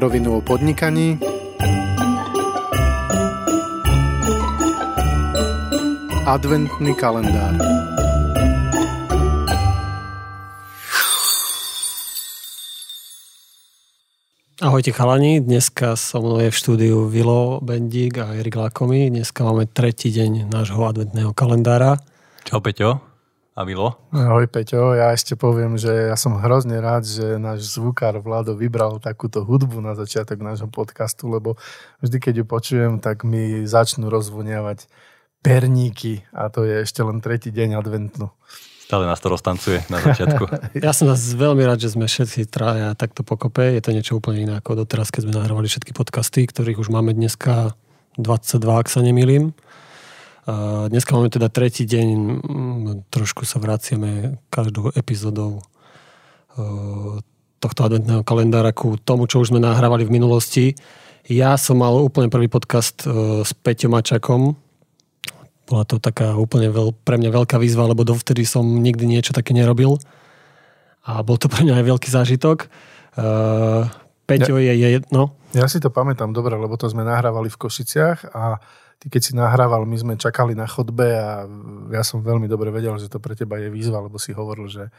Na rovinu o podnikaní Adventný kalendár Ahojte chalani, dneska so mnou je v štúdiu Vilo Bendík a Erik Lakomi. Dneska máme tretí deň nášho adventného kalendára. Čau Peťo a Vilo. Ahoj Peťo, ja ešte poviem, že ja som hrozne rád, že náš zvukár Vlado vybral takúto hudbu na začiatok nášho podcastu, lebo vždy, keď ju počujem, tak mi začnú rozvoniavať perníky a to je ešte len tretí deň adventnú. Stále nás to roztancuje na začiatku. ja som vás veľmi rád, že sme všetci traja takto pokope. Je to niečo úplne iné ako doteraz, keď sme nahrávali všetky podcasty, ktorých už máme dneska 22, ak sa nemýlim. Dneska máme teda tretí deň, trošku sa vraciame každou epizódou tohto adventného kalendára ku tomu, čo už sme nahrávali v minulosti. Ja som mal úplne prvý podcast s Peťom Mačakom, bola to taká úplne veľ, pre mňa veľká výzva, lebo dovtedy som nikdy niečo také nerobil. A bol to pre mňa aj veľký zážitok. Uh, Peťo ja, je jedno. Ja si to pamätám dobre, lebo to sme nahrávali v Košiciach a ty keď si nahrával, my sme čakali na chodbe a ja som veľmi dobre vedel, že to pre teba je výzva, lebo si hovoril, že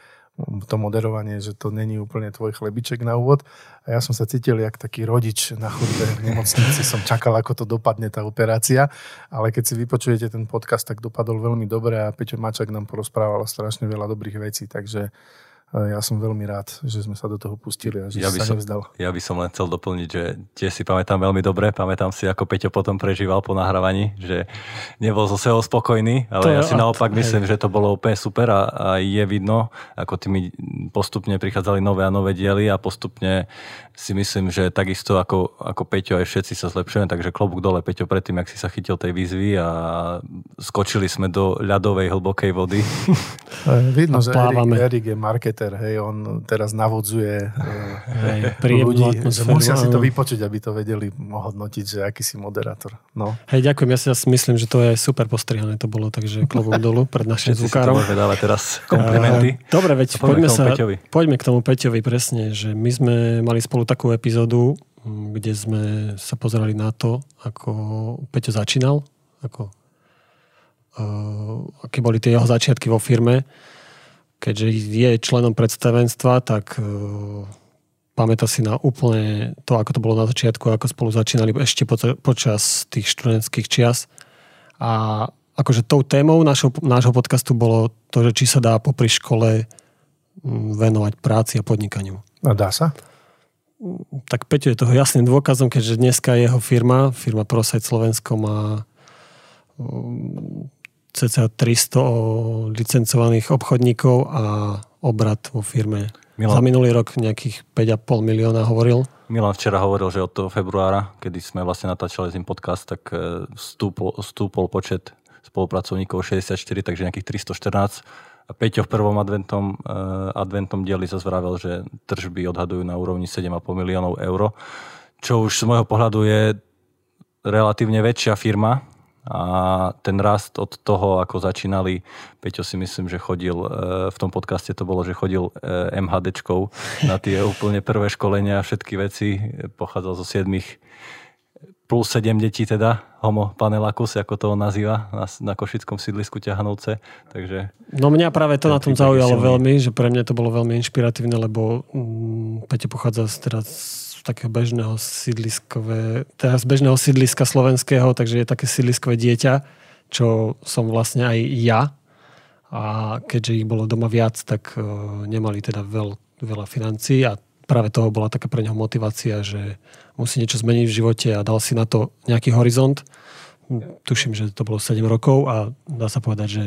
to moderovanie, že to není úplne tvoj chlebiček na úvod. A ja som sa cítil jak taký rodič na chodbe v nemocnici. Som čakal, ako to dopadne tá operácia. Ale keď si vypočujete ten podcast, tak dopadol veľmi dobre a Peťo Mačak nám porozprával strašne veľa dobrých vecí. Takže ja som veľmi rád, že sme sa do toho pustili a že ja by sa som, nevzdal. Ja by som len chcel doplniť, že tiež si pamätám veľmi dobre, pamätám si, ako Peťo potom prežíval po nahrávaní, že nebol zo sebou spokojný, ale to ja si naopak hej. myslím, že to bolo úplne super a, a je vidno, ako tými postupne prichádzali nové a nové diely a postupne si myslím, že takisto ako, ako Peťo aj všetci sa zlepšujeme, takže klobúk dole Peťo predtým, ak si sa chytil tej výzvy a skočili sme do ľadovej hlbokej vody. Vidno, že Erik, Erik je marketer, hej, on teraz navodzuje hej, ľudí, musia si to vypočuť, aby to vedeli ohodnotiť, že aký si moderátor. No. Hej, ďakujem, ja si myslím, že to je super postrihané to bolo, takže klobúk dolu pred našim zvukárom. Si to teraz komplimenty. Dobre, veď poďme, poďme, sa, poďme k tomu Peťovi presne, že my sme mali spolu takú epizódu, kde sme sa pozerali na to, ako Peťo začínal, ako, uh, aké boli tie jeho začiatky vo firme. Keďže je členom predstavenstva, tak uh, pamätá si na úplne to, ako to bolo na začiatku, ako spolu začínali ešte po, počas tých študentských čias. A akože tou témou našho, nášho podcastu bolo to, že či sa dá popri škole venovať práci a podnikaniu. A dá sa? tak Peťo je toho jasným dôkazom, keďže dneska jeho firma, firma ProSite Slovensko má cca 300 licencovaných obchodníkov a obrad vo firme. Milan, Za minulý rok nejakých 5,5 milióna hovoril. Milan včera hovoril, že od toho februára, kedy sme vlastne natáčali ním podcast, tak stúpol, e, stúpol počet spolupracovníkov 64, takže nejakých 314 a Peťo v prvom adventom, uh, adventom dieli sa zvravel, že tržby odhadujú na úrovni 7,5 miliónov eur, čo už z môjho pohľadu je relatívne väčšia firma a ten rast od toho, ako začínali, Peťo si myslím, že chodil, uh, v tom podcaste to bolo, že chodil uh, MHDčkou na tie úplne prvé školenia a všetky veci, pochádzal zo 7 plus 7 detí teda, homo panelakus, ako to on nazýva, na, na košickom sídlisku ťahanovce. Takže no mňa práve to na tom zaujalo veľmi, že pre mňa to bolo veľmi inšpiratívne, lebo um, Peťo pochádza z, teda z takého bežného sídliskové, teda z bežného sídliska slovenského, takže je také sídliskové dieťa, čo som vlastne aj ja. A keďže ich bolo doma viac, tak uh, nemali teda veľ, veľa financií a práve toho bola taká pre neho motivácia, že musí niečo zmeniť v živote a dal si na to nejaký horizont. Tuším, že to bolo 7 rokov a dá sa povedať, že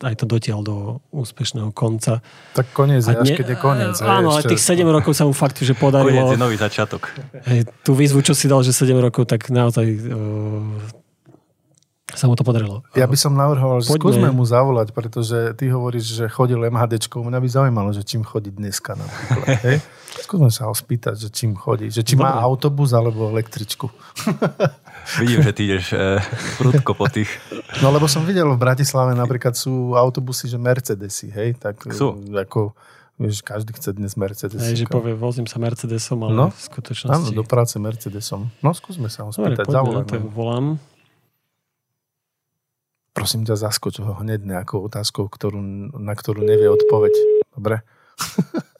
aj to dotiaľ do úspešného konca. Tak koniec je, až keď je koniec. Áno, ale tých 7 rokov sa mu fakt, že podarilo. Koniec je nový začiatok. Hej, tú výzvu, čo si dal, že 7 rokov, tak naozaj uh, sa mu to podarilo. Ja by som navrhoval, že Poďme. skúsme mu zavolať, pretože ty hovoríš, že chodil MHDčkou. Mňa by zaujímalo, že čím chodí dneska napríklad. hej? Skúsme sa ho spýtať, že čím chodí. Že či Dobre. má autobus alebo električku. Vidím, že ty ideš e, prudko po tých... No lebo som videl v Bratislave napríklad sú autobusy, že Mercedesy, hej? Tak, sú. Ako, Vieš, každý chce dnes Mercedes. Aj, že povie, vozím sa Mercedesom, ale no? v skutočnosti... Áno, do práce Mercedesom. No, skúsme sa ho spýtať. Dobre, poďme, to volám. Prosím ťa, zaskoč ho hneď nejakou otázkou, ktorú, na ktorú nevie odpoveď. Dobre?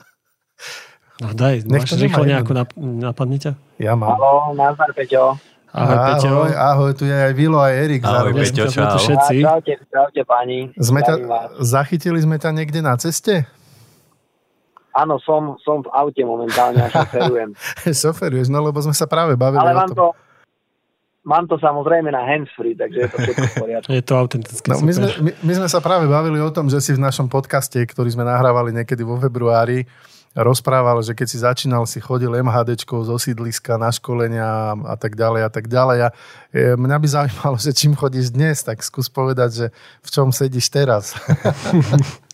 No daj, Nech máš rýchlo nejakú nap- napadne ťa? Ja mám. Halo, nazdar Peťo. Ahoj, ahoj, Peťo. Ahoj, tu je aj Vilo, aj Erik. Ahoj, zároveň. Peťo, čau. Tu všetci. Čaute, čaute, pani. Sme ťa, zachytili sme ťa niekde na ceste? Áno, som, som v aute momentálne a šoferujem. Šoferuješ, no lebo sme sa práve bavili Ale mám to, mám to samozrejme na handsfree, takže je to všetko v poriadku. Je to autentické, no, my, sme, my, my sme sa práve bavili o tom, že si v našom podcaste, ktorý sme nahrávali niekedy vo februári, rozprával, že keď si začínal, si chodil MHDčkou zo sídliska na školenia a tak ďalej a tak ďalej. A e, mňa by zaujímalo, že čím chodíš dnes, tak skús povedať, že v čom sedíš teraz.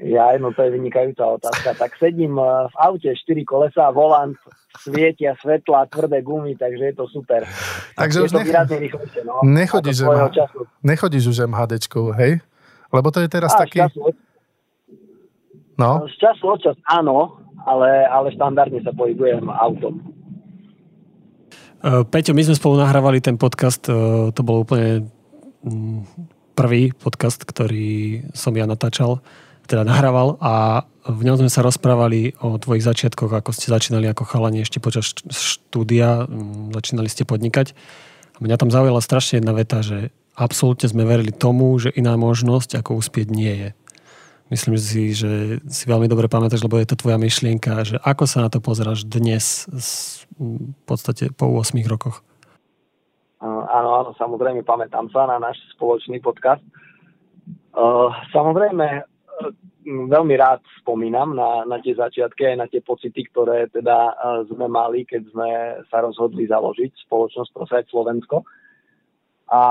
Ja, no to je vynikajúca otázka. Tak sedím e, v aute, 4 kolesa, volant, svietia svetla, tvrdé gumy, takže je to super. Takže je už to nech... rýchlejšie, no. Nechodíš, MH... nechodíš už MHDčkou, hej? Lebo to je teraz a, taký... Času, No. Z času od čas áno, ale, ale štandardne sa pohybujem autom. Uh, Peťo, my sme spolu nahrávali ten podcast, uh, to bol úplne um, prvý podcast, ktorý som ja natáčal, teda nahrával a v ňom sme sa rozprávali o tvojich začiatkoch, ako ste začínali ako chalani ešte počas štúdia, um, začínali ste podnikať. A mňa tam zaujala strašne jedna veta, že absolútne sme verili tomu, že iná možnosť ako uspieť nie je. Myslím si, že si veľmi dobre pamätáš, lebo je to tvoja myšlienka, že ako sa na to pozeráš dnes v podstate po 8 rokoch? Áno, áno, samozrejme pamätám sa na náš spoločný podcast. Samozrejme, veľmi rád spomínam na, na tie začiatky aj na tie pocity, ktoré teda sme mali, keď sme sa rozhodli založiť spoločnosť Prosať Slovensko. A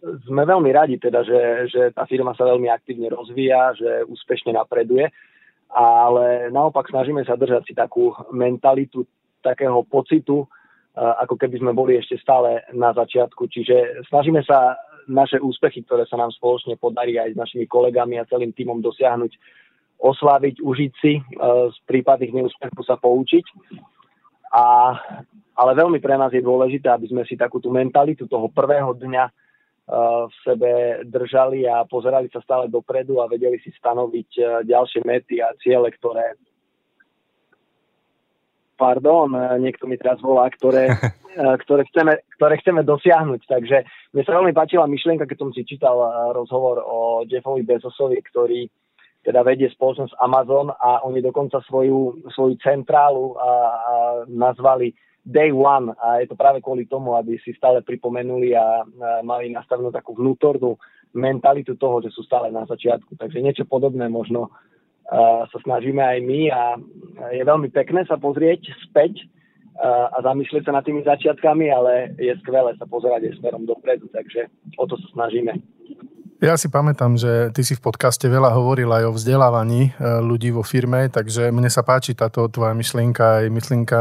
sme veľmi radi teda, že, že tá firma sa veľmi aktívne rozvíja, že úspešne napreduje, ale naopak snažíme sa držať si takú mentalitu takého pocitu, ako keby sme boli ešte stále na začiatku. Čiže snažíme sa naše úspechy, ktoré sa nám spoločne podarí aj s našimi kolegami a celým týmom dosiahnuť, oslaviť, užiť si, z prípadných neúspechov sa poučiť. A, ale veľmi pre nás je dôležité, aby sme si takú tú mentalitu toho prvého dňa v sebe držali a pozerali sa stále dopredu a vedeli si stanoviť e, ďalšie mety a ciele, ktoré pardon, e, niekto mi teraz volá, ktoré, e, ktoré, chceme, ktoré chceme dosiahnuť. Takže mne sa veľmi páčila myšlienka, keď som si čítal rozhovor o Jeffovi Bezosovi, ktorý teda vedie spoločnosť Amazon a oni dokonca svoju, svoju centrálu a, a nazvali day one a je to práve kvôli tomu, aby si stále pripomenuli a mali nastavenú takú vnútornú mentalitu toho, že sú stále na začiatku. Takže niečo podobné možno sa snažíme aj my a je veľmi pekné sa pozrieť späť a zamyslieť sa nad tými začiatkami, ale je skvelé sa pozerať aj smerom dopredu, takže o to sa snažíme. Ja si pamätám, že ty si v podcaste veľa hovoril aj o vzdelávaní e, ľudí vo firme, takže mne sa páči táto tvoja myšlienka, aj myšlienka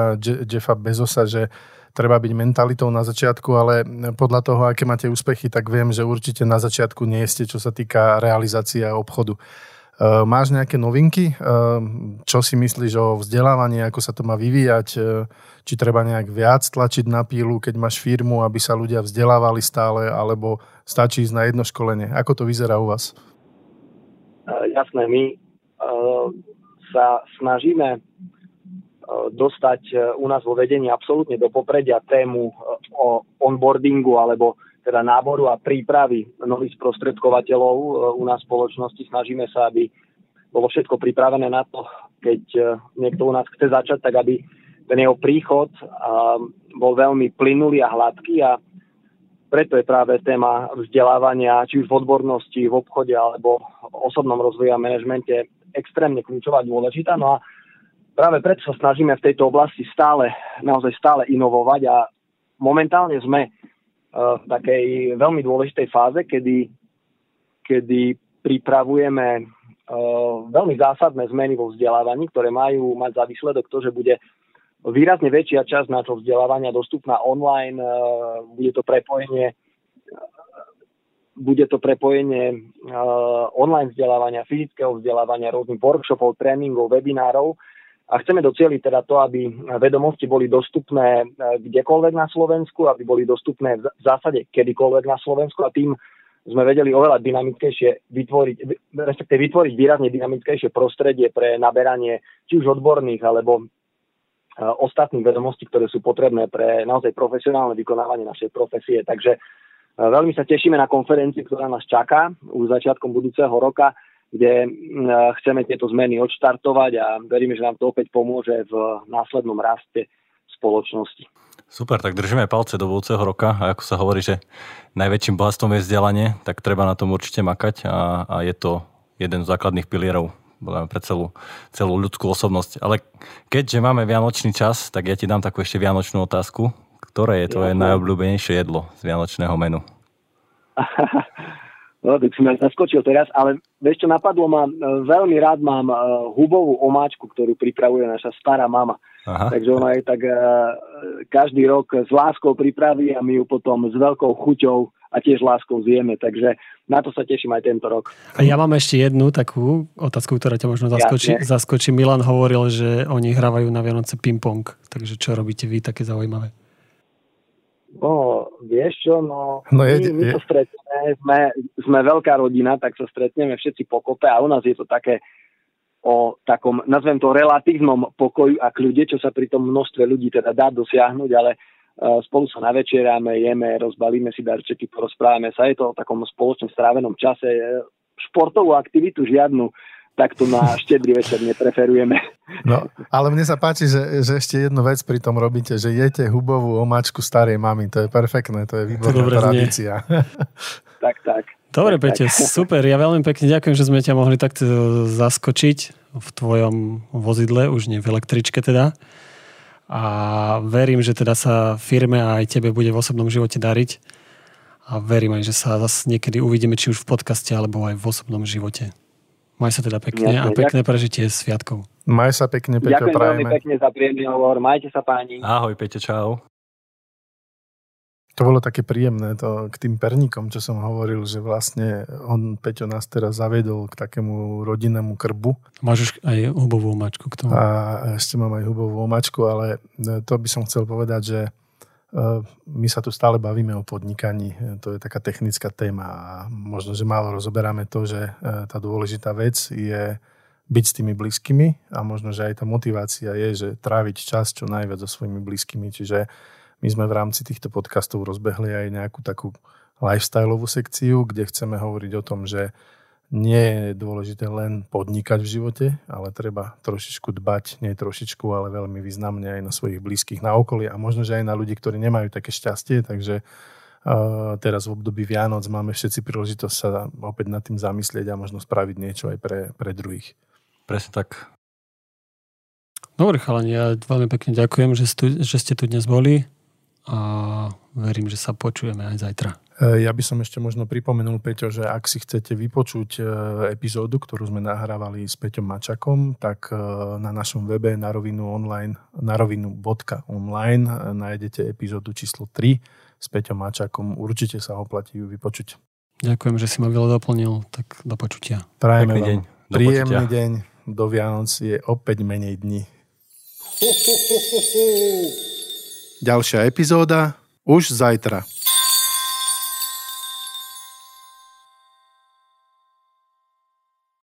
Jeffa Bezosa, že treba byť mentalitou na začiatku, ale podľa toho, aké máte úspechy, tak viem, že určite na začiatku nie ste, čo sa týka realizácie obchodu. Eh, máš nejaké novinky? Eh, čo si myslíš o vzdelávaní, ako sa to má vyvíjať? Eh, či treba nejak viac tlačiť na pílu, keď máš firmu, aby sa ľudia vzdelávali stále, alebo stačí ísť na jedno školenie? Ako to vyzerá u vás? Jasné, my sa snažíme dostať u nás vo vedení absolútne do popredia tému o onboardingu alebo teda náboru a prípravy nových sprostredkovateľov e, u nás v spoločnosti. Snažíme sa, aby bolo všetko pripravené na to, keď e, niekto u nás chce začať, tak aby ten jeho príchod bol veľmi plynulý a hladký a preto je práve téma vzdelávania, či už v odbornosti, v obchode alebo v osobnom rozvoji a manažmente extrémne kľúčová dôležitá. No a práve preto sa snažíme v tejto oblasti stále, naozaj stále inovovať a momentálne sme v takej veľmi dôležitej fáze, kedy, kedy pripravujeme veľmi zásadné zmeny vo vzdelávaní, ktoré majú mať za výsledok to, že bude výrazne väčšia časť nášho vzdelávania dostupná online, bude to prepojenie bude to prepojenie online vzdelávania, fyzického vzdelávania, rôznych workshopov, tréningov, webinárov a chceme docieliť teda to, aby vedomosti boli dostupné kdekoľvek na Slovensku, aby boli dostupné v zásade kedykoľvek na Slovensku a tým sme vedeli oveľa dynamickejšie vytvoriť, respektíve vytvoriť výrazne dynamickejšie prostredie pre naberanie či už odborných alebo ostatných vedomostí, ktoré sú potrebné pre naozaj profesionálne vykonávanie našej profesie. Takže veľmi sa tešíme na konferenciu, ktorá nás čaká už začiatkom budúceho roka, kde chceme tieto zmeny odštartovať a veríme, že nám to opäť pomôže v následnom raste spoločnosti. Super, tak držíme palce do budúceho roka a ako sa hovorí, že najväčším bohatstvom je vzdelanie, tak treba na tom určite makať a, a je to jeden z základných pilierov pre celú, celú ľudskú osobnosť. Ale keďže máme vianočný čas, tak ja ti dám takú ešte vianočnú otázku. Ktoré je tvoje najobľúbenejšie jedlo z vianočného menu? No, tak si ma zaskočil teraz, ale vieš čo, napadlo ma, e, veľmi rád mám e, hubovú omáčku, ktorú pripravuje naša stará mama. Aha. Takže ona je tak e, každý rok s láskou pripraví a my ju potom s veľkou chuťou a tiež láskou zjeme. Takže na to sa teším aj tento rok. A ja mám ešte jednu takú otázku, ktorá ťa možno zaskočí. Ja, zaskočí. Milan hovoril, že oni hrávajú na Vianoce ping-pong. Takže čo robíte vy také zaujímavé? Vieš čo, no, no je, my, my je. sa stretneme, sme, sme veľká rodina, tak sa stretneme všetci pokope a u nás je to také o takom, nazvem to relatívnom pokoju a kľude, čo sa pri tom množstve ľudí teda dá dosiahnuť, ale uh, spolu sa navečeráme, jeme, rozbalíme si darčeky, porozprávame sa, je to o takom spoločne strávenom čase. Športovú aktivitu žiadnu takto na štedrý večer nepreferujeme. No, ale mne sa páči, že, že ešte jednu vec pri tom robíte, že jete hubovú omáčku starej mamy. To je perfektné, to je výborná to tradícia. tak, tak. Dobre, tak, Peťo, tak. super. Ja veľmi pekne ďakujem, že sme ťa mohli takto zaskočiť v tvojom vozidle, už nie v električke teda. A verím, že teda sa firme a aj tebe bude v osobnom živote dariť. A verím aj, že sa zase niekedy uvidíme, či už v podcaste, alebo aj v osobnom živote. Maj sa teda pekne Jasne, a pekné prežitie sviatkov. Maj sa pekne, Peťo, Ďakujem prajeme. veľmi pekne za príjemný hovor. Majte sa páni. Ahoj, Peťo, čau. To bolo také príjemné to, k tým perníkom, čo som hovoril, že vlastne on, Peťo, nás teraz zavedol k takému rodinnému krbu. Máš už aj hubovú omačku k tomu. A ešte mám aj hubovú omačku, ale to by som chcel povedať, že my sa tu stále bavíme o podnikaní, to je taká technická téma a možno, že málo rozoberáme to, že e, tá dôležitá vec je byť s tými blízkymi a možno, že aj tá motivácia je, že tráviť čas čo najviac so svojimi blízkymi, čiže my sme v rámci týchto podcastov rozbehli aj nejakú takú lifestyleovú sekciu, kde chceme hovoriť o tom, že nie je dôležité len podnikať v živote, ale treba trošičku dbať, nie trošičku, ale veľmi významne aj na svojich blízkych, na okolie a možno, že aj na ľudí, ktorí nemajú také šťastie, takže uh, teraz v období Vianoc máme všetci príležitosť sa opäť nad tým zamyslieť a možno spraviť niečo aj pre, pre druhých. Presne tak. Dobre, chalani, ja veľmi pekne ďakujem, že, stu, že ste tu dnes boli a verím, že sa počujeme aj zajtra. E, ja by som ešte možno pripomenul, Peťo, že ak si chcete vypočuť e, epizódu, ktorú sme nahrávali s Peťom Mačakom, tak e, na našom webe na rovinu online, na rovinu.online nájdete epizódu číslo 3 s Peťom Mačakom. Určite sa oplatí ju vypočuť. Ďakujem, že si ma veľa doplnil, tak do počutia. Prajeme vám deň. Do príjemný počutia. deň. Do Vianoc je opäť menej dní. Ďalšia epizóda už zajtra.